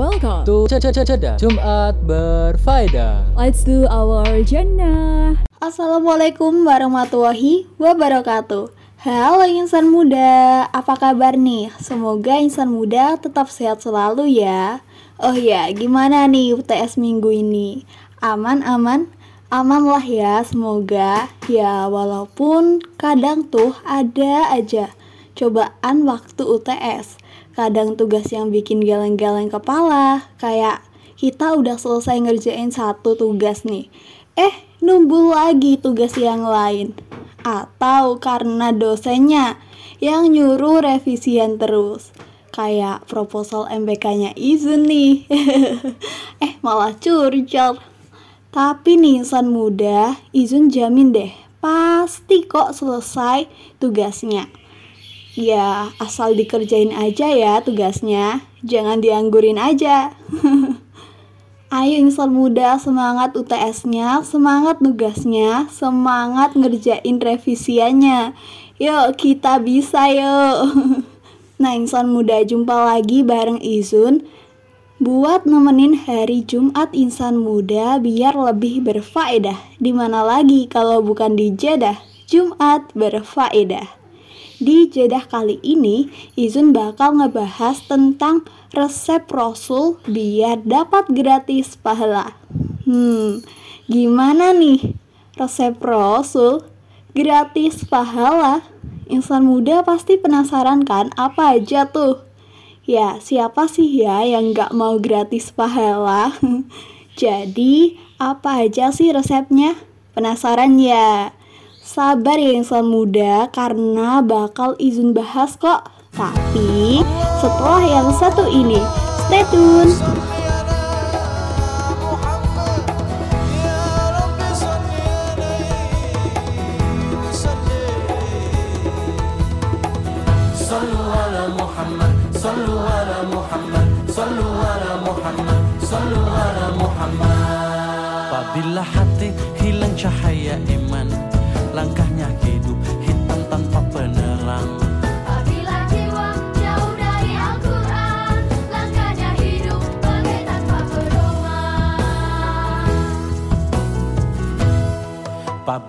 welcome to Ceda Jumat Berfaedah. Let's do our jannah. Assalamualaikum warahmatullahi wabarakatuh. Halo insan muda, apa kabar nih? Semoga insan muda tetap sehat selalu ya. Oh ya, gimana nih UTS minggu ini? Aman, aman? Aman lah ya, semoga. Ya, walaupun kadang tuh ada aja cobaan waktu UTS. Kadang tugas yang bikin geleng-geleng kepala, kayak kita udah selesai ngerjain satu tugas nih. Eh, numbul lagi tugas yang lain. Atau karena dosennya yang nyuruh revisian terus. Kayak proposal MBK-nya izin nih. eh, malah curcol. Tapi nih insan muda, izin jamin deh, pasti kok selesai tugasnya. Ya, asal dikerjain aja ya tugasnya, jangan dianggurin aja. Ayo insan muda, semangat UTS-nya, semangat tugasnya, semangat ngerjain revisiannya. Yuk, kita bisa yuk. Nah, insan muda jumpa lagi bareng Izun buat nemenin hari Jumat insan muda biar lebih berfaedah. Di mana lagi kalau bukan di Jeddah Jumat berfaedah. Di Jeddah kali ini, Izun bakal ngebahas tentang resep Rasul biar dapat gratis pahala. Hmm, gimana nih resep Rasul gratis pahala? Insan muda pasti penasaran kan apa aja tuh? Ya, siapa sih ya yang gak mau gratis pahala? Jadi, apa aja sih resepnya? Penasaran ya? Sabar ya insan muda karena bakal izin bahas kok. Tapi setelah yang satu ini, stay tune.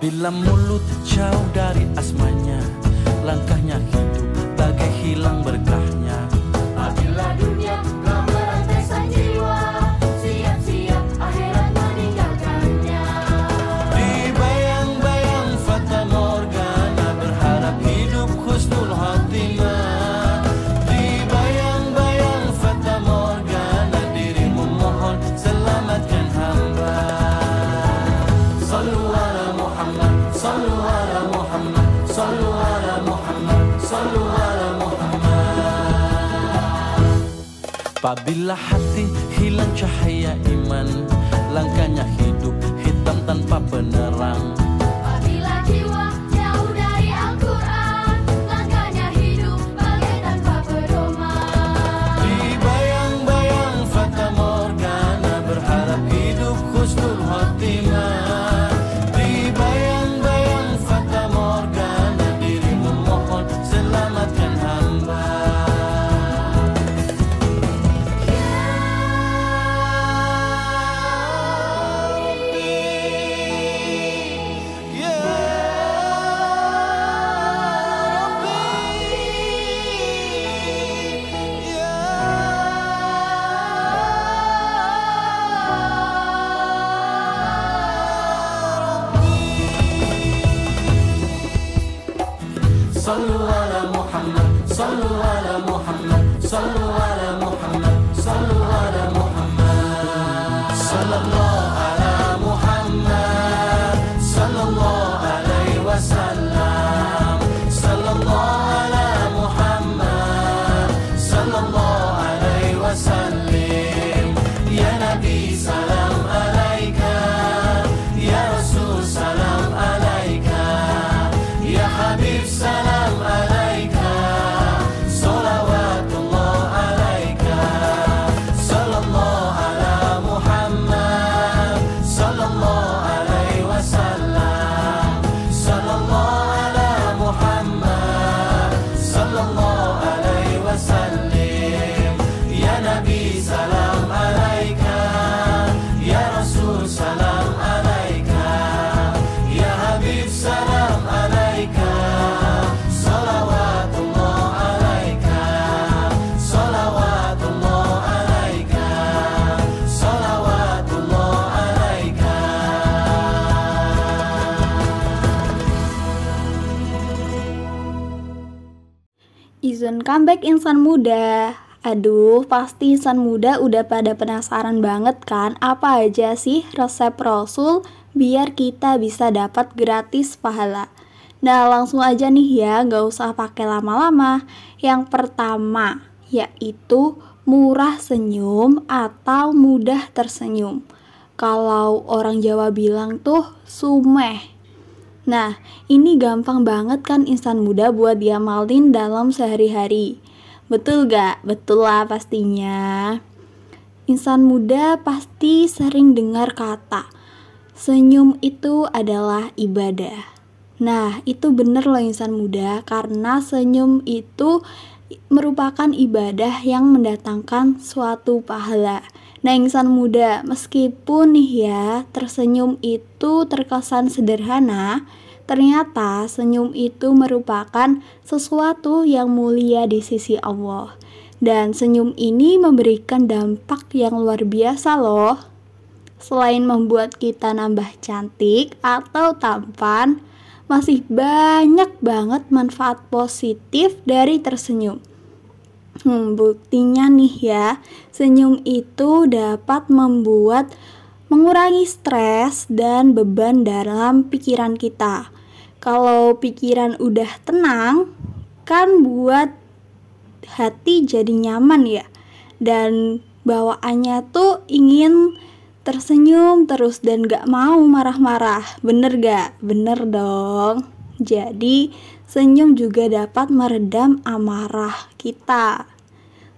Apabila mulut jauh dari asmanya Apabila hati hilang cahaya iman Langkahnya hidup hitam tanpa penerang comeback insan muda. Aduh, pasti insan muda udah pada penasaran banget kan apa aja sih resep Rasul biar kita bisa dapat gratis pahala. Nah, langsung aja nih ya, nggak usah pakai lama-lama. Yang pertama, yaitu murah senyum atau mudah tersenyum. Kalau orang Jawa bilang tuh sumeh. Nah, ini gampang banget kan insan muda buat diamalin dalam sehari-hari. Betul gak? Betul lah pastinya. Insan muda pasti sering dengar kata, senyum itu adalah ibadah. Nah, itu bener loh insan muda, karena senyum itu merupakan ibadah yang mendatangkan suatu pahala. Nah, insan muda, meskipun nih ya, tersenyum itu terkesan sederhana, ternyata senyum itu merupakan sesuatu yang mulia di sisi Allah. Dan senyum ini memberikan dampak yang luar biasa loh. Selain membuat kita nambah cantik atau tampan, masih banyak banget manfaat positif dari tersenyum. Hmm, buktinya nih ya, senyum itu dapat membuat mengurangi stres dan beban dalam pikiran kita. Kalau pikiran udah tenang, kan buat hati jadi nyaman ya. Dan bawaannya tuh ingin tersenyum terus dan gak mau marah-marah. Bener gak? Bener dong. Jadi, senyum juga dapat meredam amarah kita.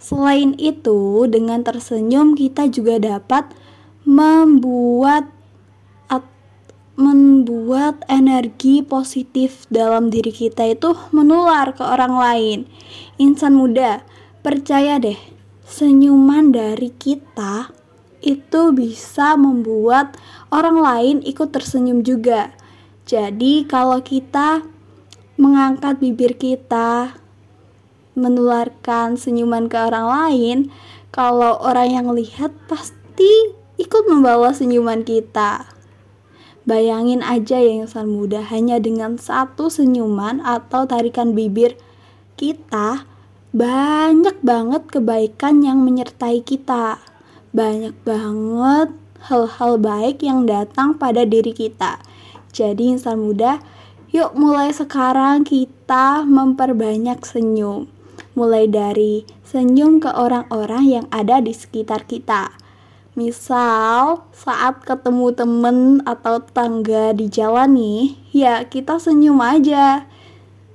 Selain itu, dengan tersenyum kita juga dapat membuat membuat energi positif dalam diri kita itu menular ke orang lain. Insan muda, percaya deh, senyuman dari kita itu bisa membuat orang lain ikut tersenyum juga. Jadi, kalau kita mengangkat bibir kita, menularkan senyuman ke orang lain, kalau orang yang lihat pasti ikut membawa senyuman kita. Bayangin aja ya insan muda, hanya dengan satu senyuman atau tarikan bibir kita, banyak banget kebaikan yang menyertai kita. Banyak banget hal-hal baik yang datang pada diri kita. Jadi insan muda, yuk mulai sekarang kita memperbanyak senyum. Mulai dari senyum ke orang-orang yang ada di sekitar kita. Misal, saat ketemu temen atau tetangga di jalan nih, ya kita senyum aja.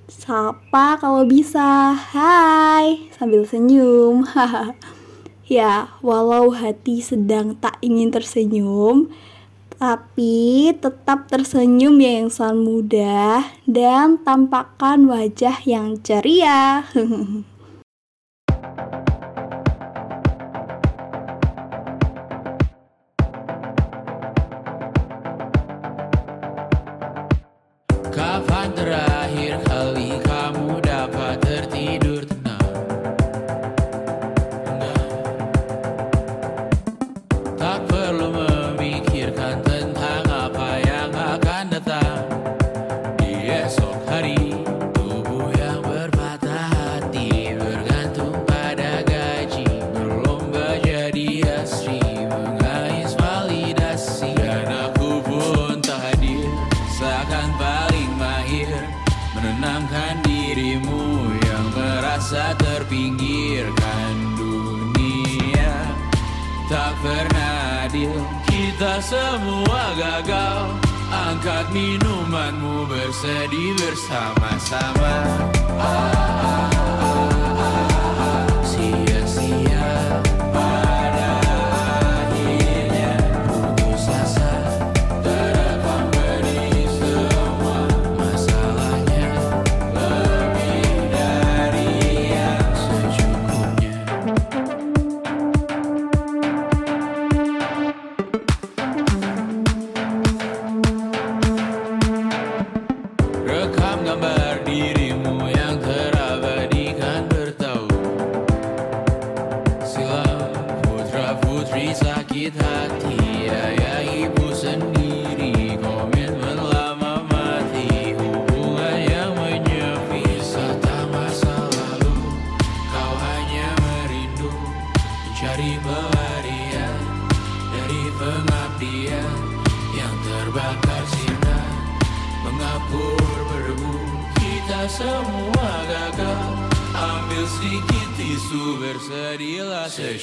Sapa kalau bisa, hai, sambil senyum. ya, walau hati sedang tak ingin tersenyum, tapi tetap tersenyum ya insan muda dan tampakkan wajah yang ceria. semua gagal. Angkat minumanmu bersedih bersama-sama. Ah, Isu versaría la se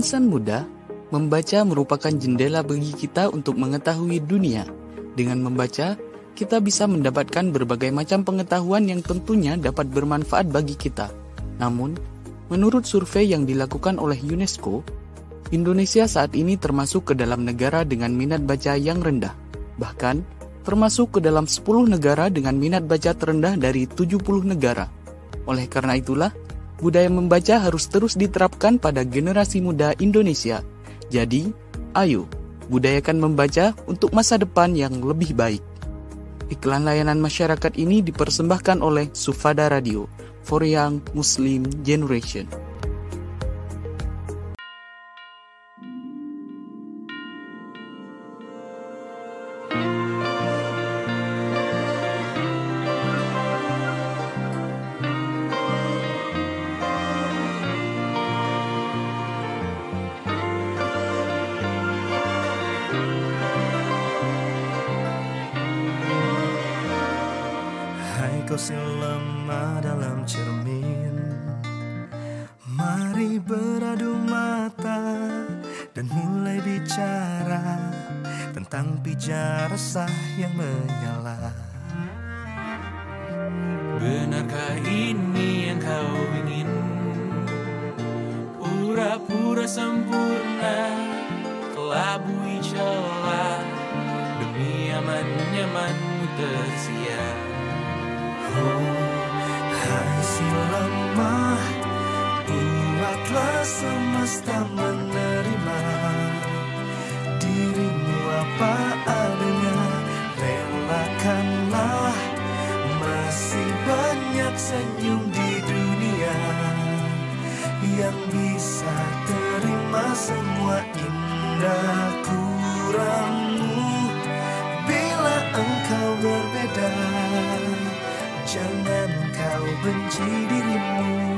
Insan muda membaca merupakan jendela bagi kita untuk mengetahui dunia. Dengan membaca, kita bisa mendapatkan berbagai macam pengetahuan yang tentunya dapat bermanfaat bagi kita. Namun, menurut survei yang dilakukan oleh UNESCO, Indonesia saat ini termasuk ke dalam negara dengan minat baca yang rendah. Bahkan, termasuk ke dalam 10 negara dengan minat baca terendah dari 70 negara. Oleh karena itulah, budaya membaca harus terus diterapkan pada generasi muda Indonesia. Jadi, ayo, budayakan membaca untuk masa depan yang lebih baik. Iklan layanan masyarakat ini dipersembahkan oleh Sufada Radio for Young Muslim Generation. Si lemah dalam cermin. Mari beradu mata Dan mulai bicara Tentang pijar resah yang menyala. Benarkah ini yang kau ingin? Pura-pura sempurna Kelabui celah. Demi aman-nyamanmu tersiar Hai si lemah Buatlah semesta menerima. Dirimu apa adanya Relakanlah. Masih banyak senyum di dunia Yang bisa terima semua indah kurangmu. Bila engkau berbeda Jangan kau benci dirimu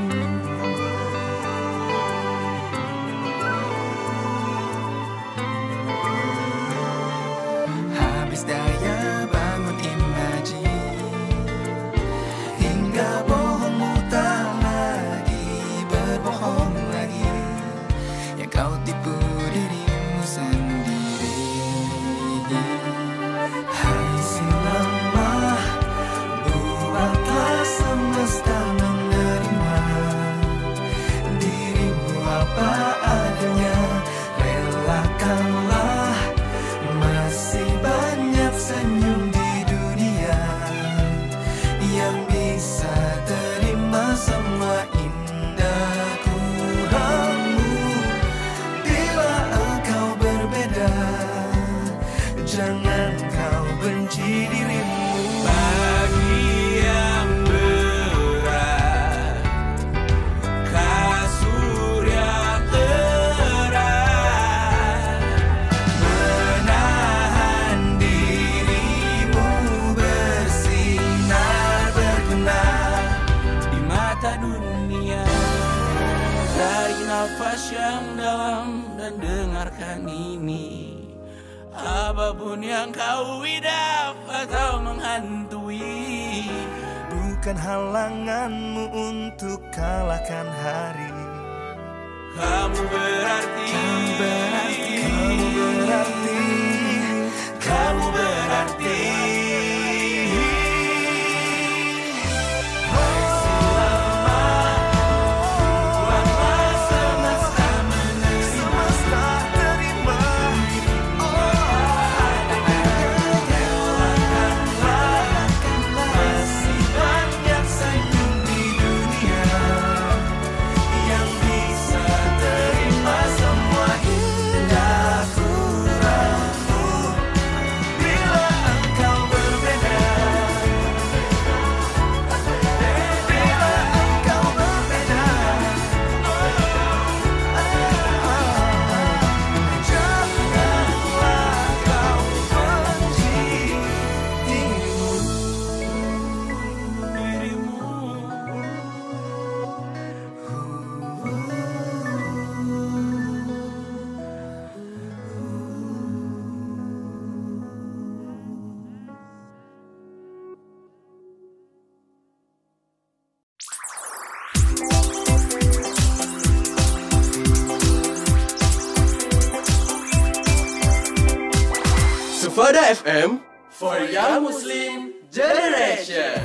FM for Young Muslim Generation.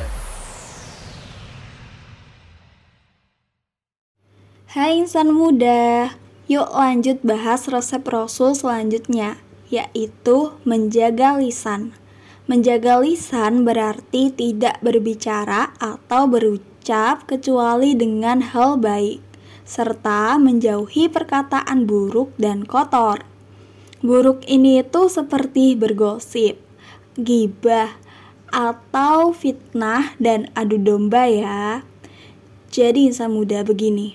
Hai insan muda, yuk lanjut bahas resep Rasul selanjutnya, yaitu menjaga lisan. Menjaga lisan berarti tidak berbicara atau berucap kecuali dengan hal baik, serta menjauhi perkataan buruk dan kotor. Buruk ini itu seperti bergosip, gibah, atau fitnah dan adu domba ya. Jadi insan muda begini,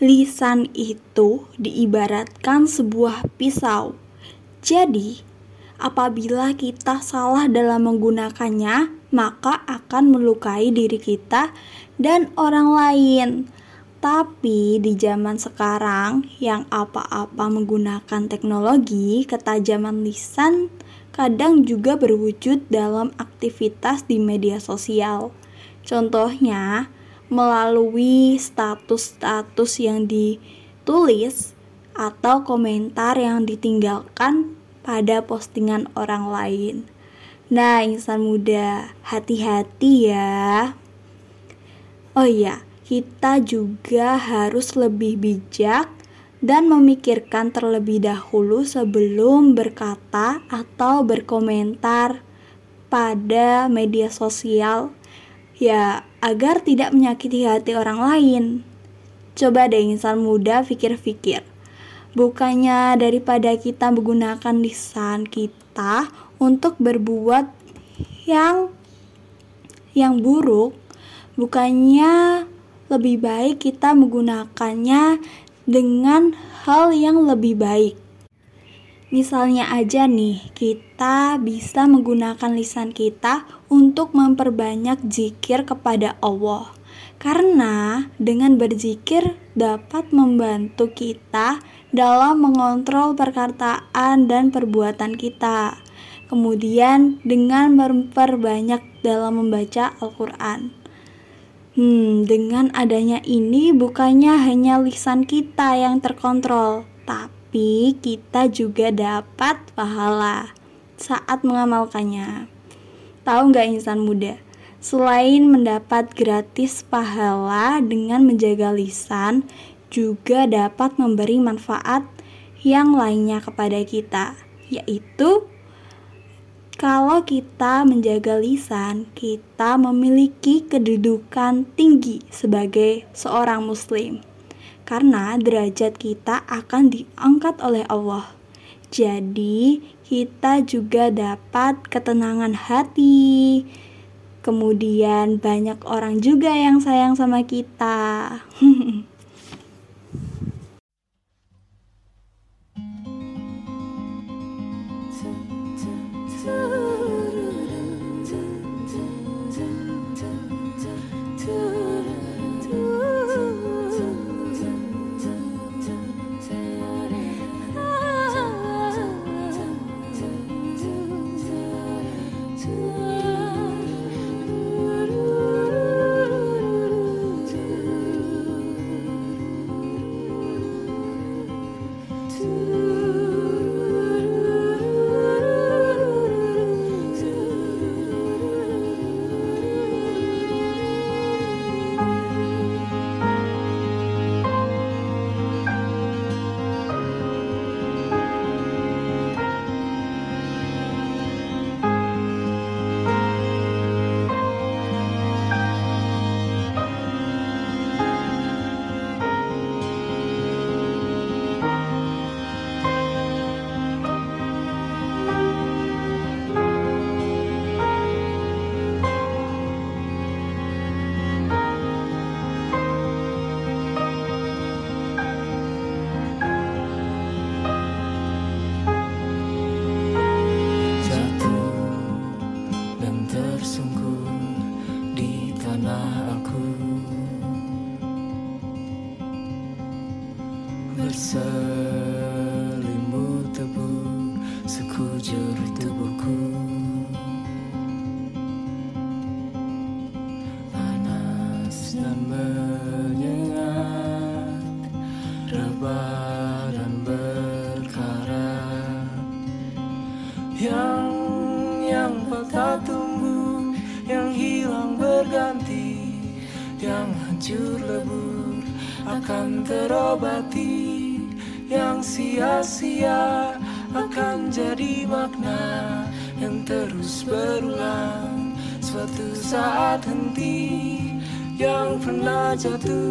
lisan itu diibaratkan sebuah pisau. Jadi, apabila kita salah dalam menggunakannya, maka akan melukai diri kita dan orang lain. Tapi di zaman sekarang yang apa-apa menggunakan teknologi, ketajaman lisan kadang juga berwujud dalam aktivitas di media sosial. Contohnya, melalui status-status yang ditulis atau komentar yang ditinggalkan pada postingan orang lain. Nah, insan muda, hati-hati ya. Oh iya, kita juga harus lebih bijak dan memikirkan terlebih dahulu sebelum berkata atau berkomentar pada media sosial ya agar tidak menyakiti hati orang lain. Coba deh insan muda pikir-pikir. Bukannya daripada kita menggunakan lisan kita untuk berbuat yang yang buruk, bukannya lebih baik kita menggunakannya dengan hal yang lebih baik. Misalnya aja nih, kita bisa menggunakan lisan kita untuk memperbanyak zikir kepada Allah. Karena dengan berzikir dapat membantu kita dalam mengontrol perkataan dan perbuatan kita. Kemudian dengan memperbanyak dalam membaca Al-Quran. Hmm, dengan adanya ini bukannya hanya lisan kita yang terkontrol, tapi kita juga dapat pahala saat mengamalkannya. Tahu nggak insan muda? Selain mendapat gratis pahala dengan menjaga lisan, juga dapat memberi manfaat yang lainnya kepada kita, yaitu kalau kita menjaga lisan, kita memiliki kedudukan tinggi sebagai seorang Muslim, karena derajat kita akan diangkat oleh Allah. Jadi, kita juga dapat ketenangan hati. Kemudian, banyak orang juga yang sayang sama kita. pernah jatuh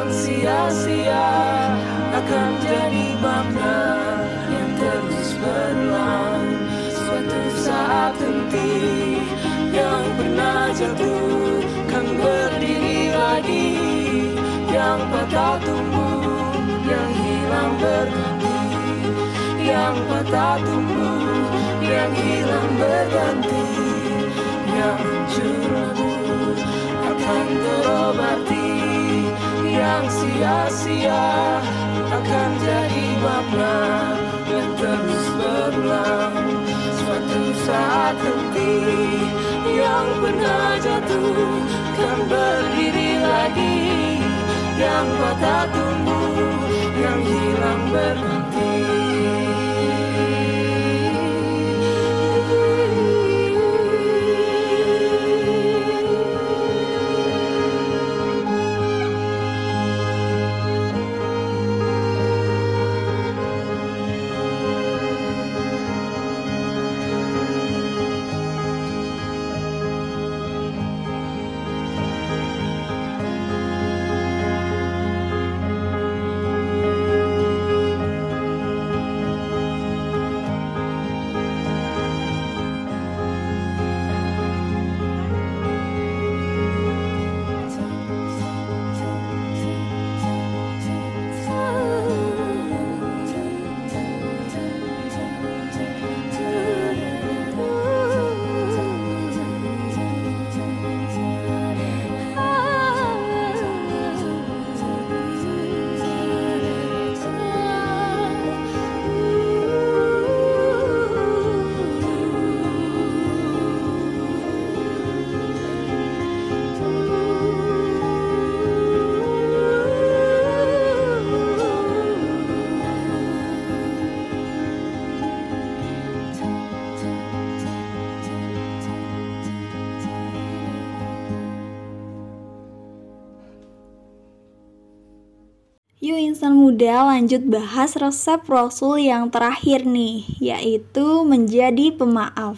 yang sia-sia akan jadi makna yang terus berulang suatu saat henti yang pernah jatuh kan berdiri lagi. Yang patah tumbuh yang hilang berganti. Yang patah tumbuh yang hilang berganti. Yang hancur akan terobati yang sia-sia akan jadi makna yang terus berulang suatu saat henti yang pernah jatuh kan berdiri lagi. Yang patah tumbuh yang hilang berganti insan muda lanjut bahas resep Rasul yang terakhir nih, yaitu menjadi pemaaf.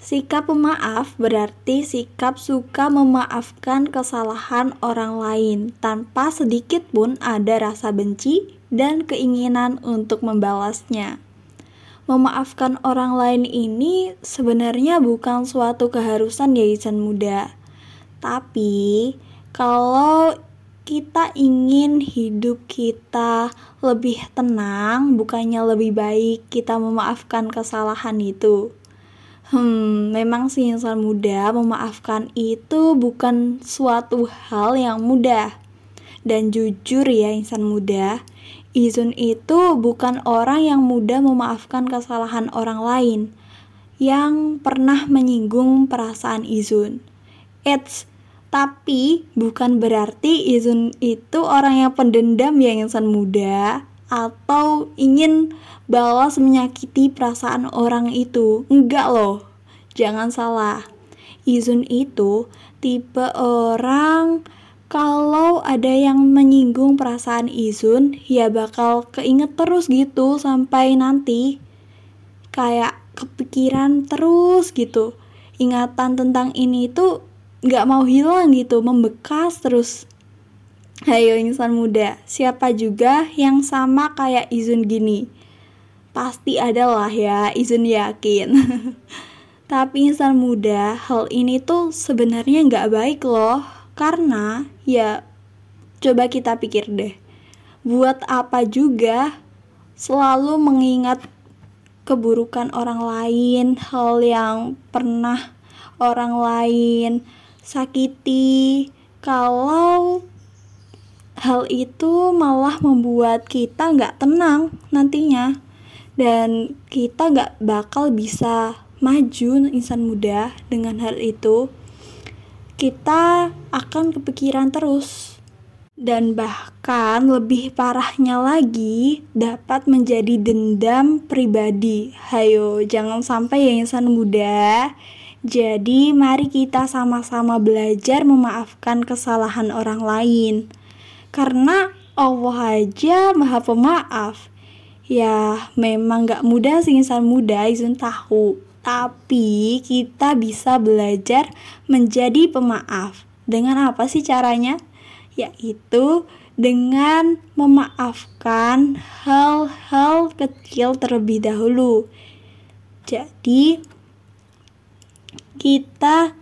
Sikap pemaaf berarti sikap suka memaafkan kesalahan orang lain tanpa sedikit pun ada rasa benci dan keinginan untuk membalasnya. Memaafkan orang lain ini sebenarnya bukan suatu keharusan ya insan muda. Tapi kalau kita ingin hidup kita lebih tenang, bukannya lebih baik kita memaafkan kesalahan itu. Hmm, memang sih insan muda memaafkan itu bukan suatu hal yang mudah. Dan jujur ya insan muda, Izun itu bukan orang yang mudah memaafkan kesalahan orang lain yang pernah menyinggung perasaan Izun. Eits, tapi bukan berarti Izun itu orang yang pendendam ya insan muda atau ingin balas menyakiti perasaan orang itu. Enggak loh. Jangan salah. Izun itu tipe orang kalau ada yang menyinggung perasaan Izun ya bakal keinget terus gitu sampai nanti kayak kepikiran terus gitu ingatan tentang ini tuh nggak mau hilang gitu, membekas terus. Ayo insan muda, siapa juga yang sama kayak Izun gini? Pasti ada lah ya, Izun yakin. Tapi insan muda, hal ini tuh sebenarnya nggak baik loh. Karena ya coba kita pikir deh. Buat apa juga selalu mengingat keburukan orang lain, hal yang pernah orang lain sakiti. Kalau hal itu malah membuat kita nggak tenang nantinya. Dan kita nggak bakal bisa maju insan muda dengan hal itu. Kita akan kepikiran terus. Dan bahkan lebih parahnya lagi dapat menjadi dendam pribadi. Hayo, jangan sampai ya insan muda jadi, mari kita sama-sama belajar memaafkan kesalahan orang lain, karena Allah aja Maha Pemaaf. Ya, memang gak mudah sih insan muda, izin tahu. Tapi kita bisa belajar menjadi pemaaf. Dengan apa sih caranya? Yaitu dengan memaafkan hal-hal kecil terlebih dahulu. Jadi, kita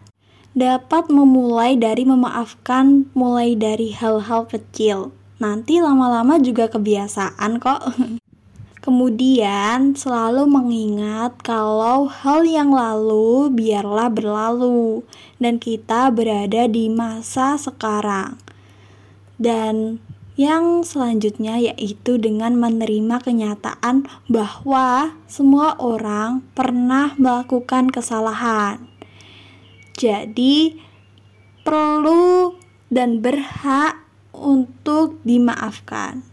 dapat memulai dari memaafkan mulai dari hal-hal kecil. Nanti lama-lama juga kebiasaan kok. Kemudian selalu mengingat kalau hal yang lalu biarlah berlalu dan kita berada di masa sekarang. Dan yang selanjutnya yaitu dengan menerima kenyataan bahwa semua orang pernah melakukan kesalahan. Jadi perlu dan berhak untuk dimaafkan.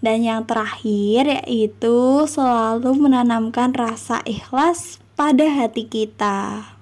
Dan yang terakhir yaitu selalu menanamkan rasa ikhlas pada hati kita.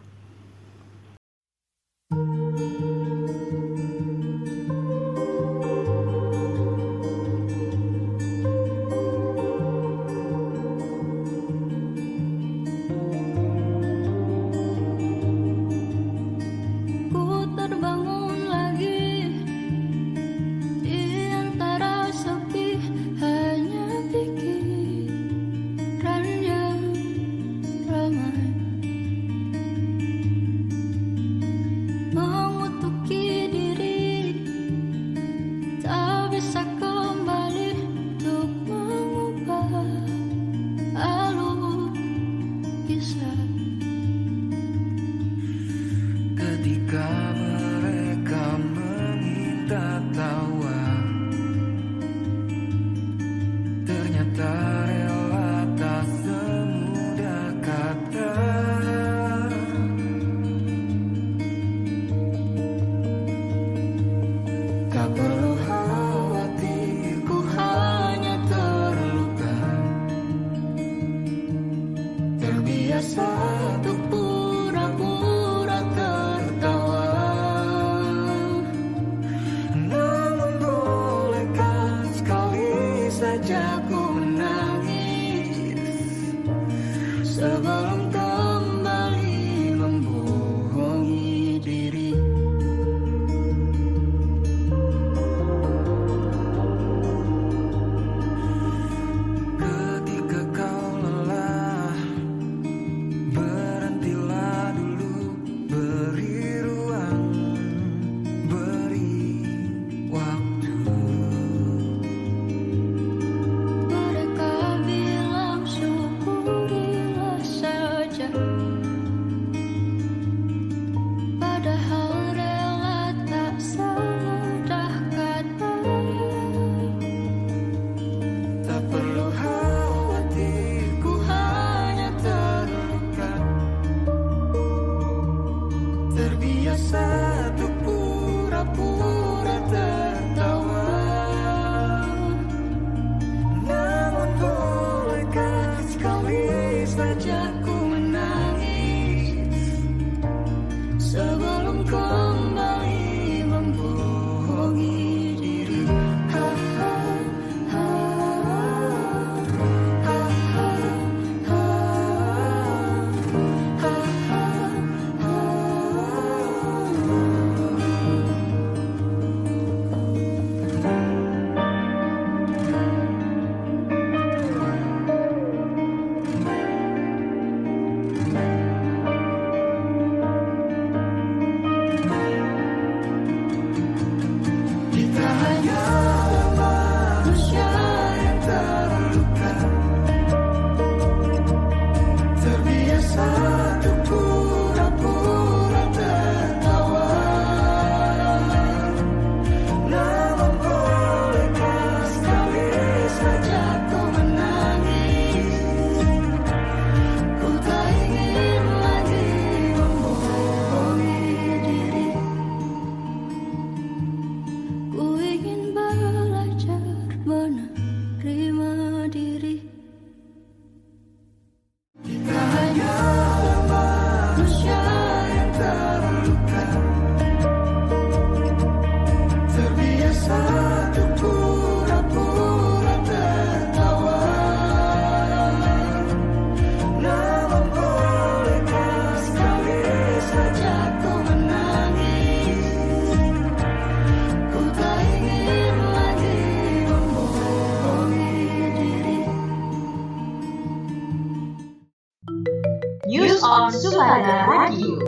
Suara Radio.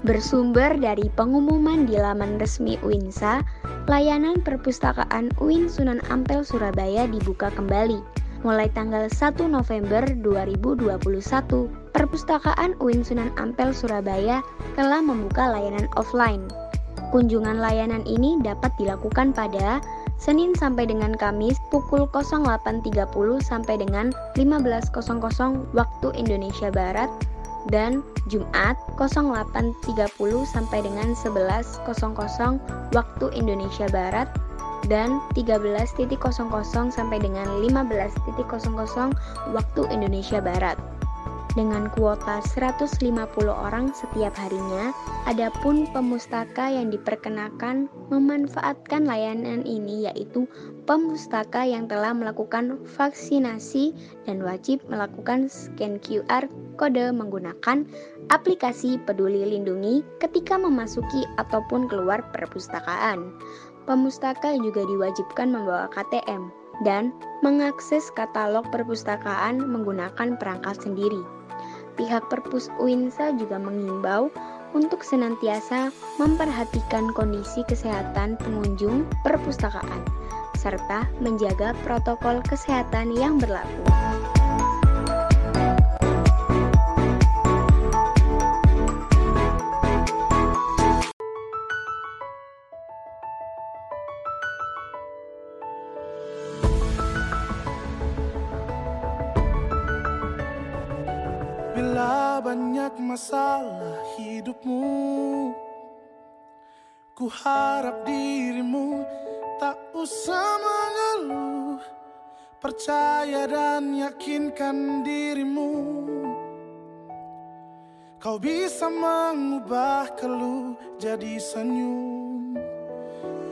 Bersumber dari pengumuman di laman resmi UINSA, layanan perpustakaan UIN Sunan Ampel Surabaya dibuka kembali mulai tanggal 1 November 2021. Perpustakaan UIN Sunan Ampel Surabaya telah membuka layanan offline. Kunjungan layanan ini dapat dilakukan pada Senin sampai dengan Kamis pukul 08.30 sampai dengan 15.00 waktu Indonesia Barat dan Jumat 08.30 sampai dengan 11.00 waktu Indonesia Barat dan 13.00 sampai dengan 15.00 waktu Indonesia Barat. Dengan kuota 150 orang setiap harinya, adapun pemustaka yang diperkenakan memanfaatkan layanan ini yaitu pemustaka yang telah melakukan vaksinasi dan wajib melakukan scan QR kode menggunakan aplikasi Peduli Lindungi ketika memasuki ataupun keluar perpustakaan. Pemustaka juga diwajibkan membawa KTM dan mengakses katalog perpustakaan menggunakan perangkat sendiri. Pihak Perpus UINSA juga mengimbau untuk senantiasa memperhatikan kondisi kesehatan pengunjung perpustakaan serta menjaga protokol kesehatan yang berlaku. Harap dirimu tak usah mengeluh. Percaya dan yakinkan dirimu. Kau bisa mengubah keluh jadi senyum.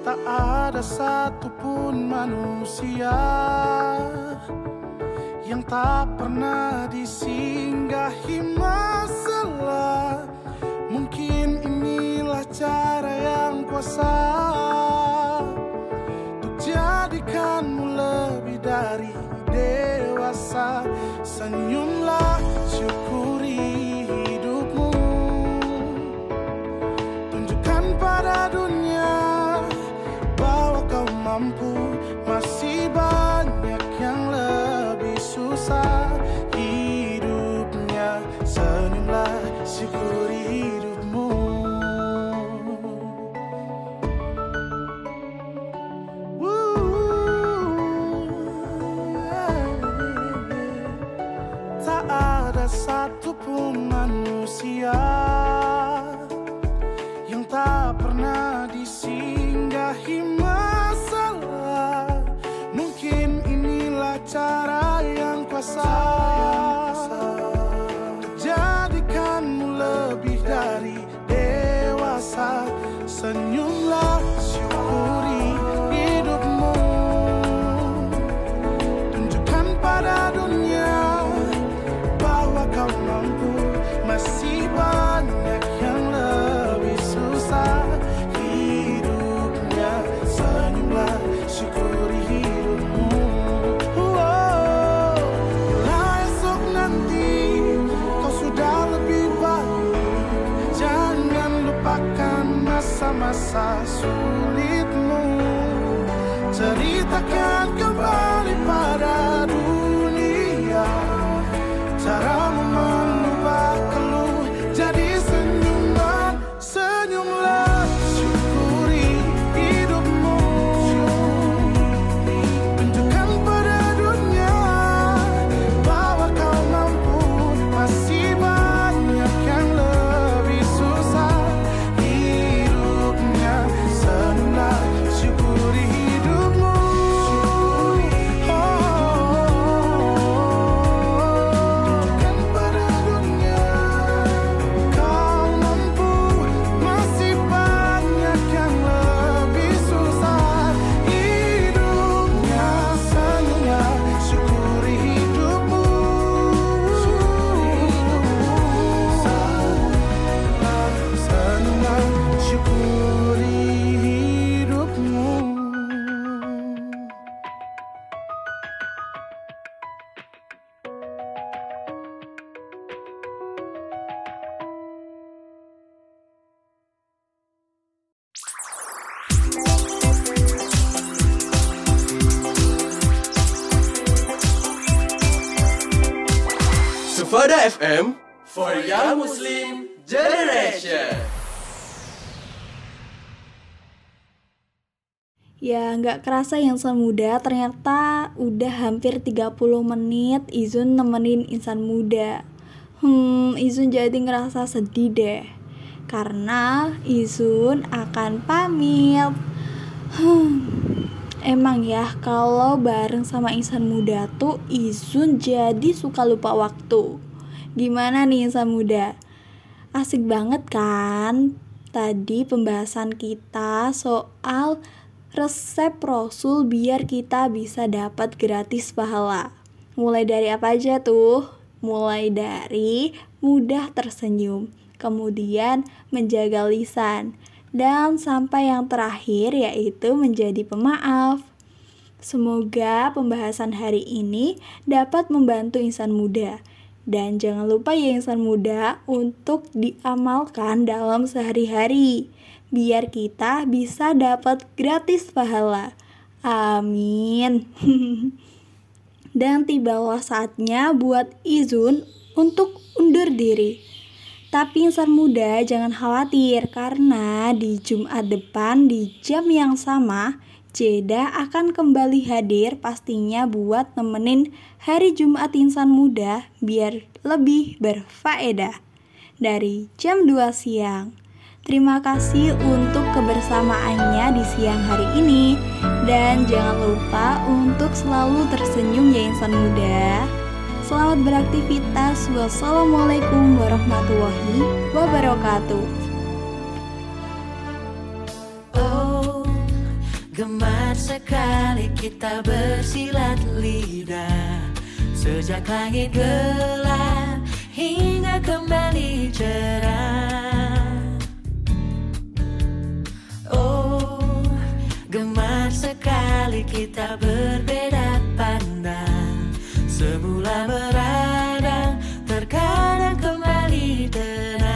Tak ada satupun manusia yang tak pernah disinggahi masalah. Mungkin inilah cara kuasa Untuk jadikanmu lebih dari dewasa. Senyumlah nggak kerasa yang semuda ternyata udah hampir 30 menit Izun nemenin insan muda. Hmm, Izun jadi ngerasa sedih deh. Karena Izun akan pamit. Hmm, emang ya kalau bareng sama insan muda tuh Izun jadi suka lupa waktu. Gimana nih insan muda? Asik banget kan? Tadi pembahasan kita soal resep Rasul biar kita bisa dapat gratis pahala. Mulai dari apa aja tuh? Mulai dari mudah tersenyum, kemudian menjaga lisan, dan sampai yang terakhir yaitu menjadi pemaaf. Semoga pembahasan hari ini dapat membantu insan muda. Dan jangan lupa ya insan muda untuk diamalkan dalam sehari-hari biar kita bisa dapat gratis pahala. Amin. Dan tibalah saatnya buat Izun untuk undur diri. Tapi insan muda jangan khawatir karena di Jumat depan di jam yang sama Jeda akan kembali hadir pastinya buat nemenin hari Jumat insan muda biar lebih berfaedah dari jam 2 siang. Terima kasih untuk kebersamaannya di siang hari ini dan jangan lupa untuk selalu tersenyum ya insan muda. Selamat beraktivitas. Wassalamualaikum warahmatullahi wabarakatuh. Oh, gemar sekali kita bersilat lidah Sejak langit gelap hingga kembali cerah Sekali kita berbeda pandang. Semula meradang Terkadang kembali tenang.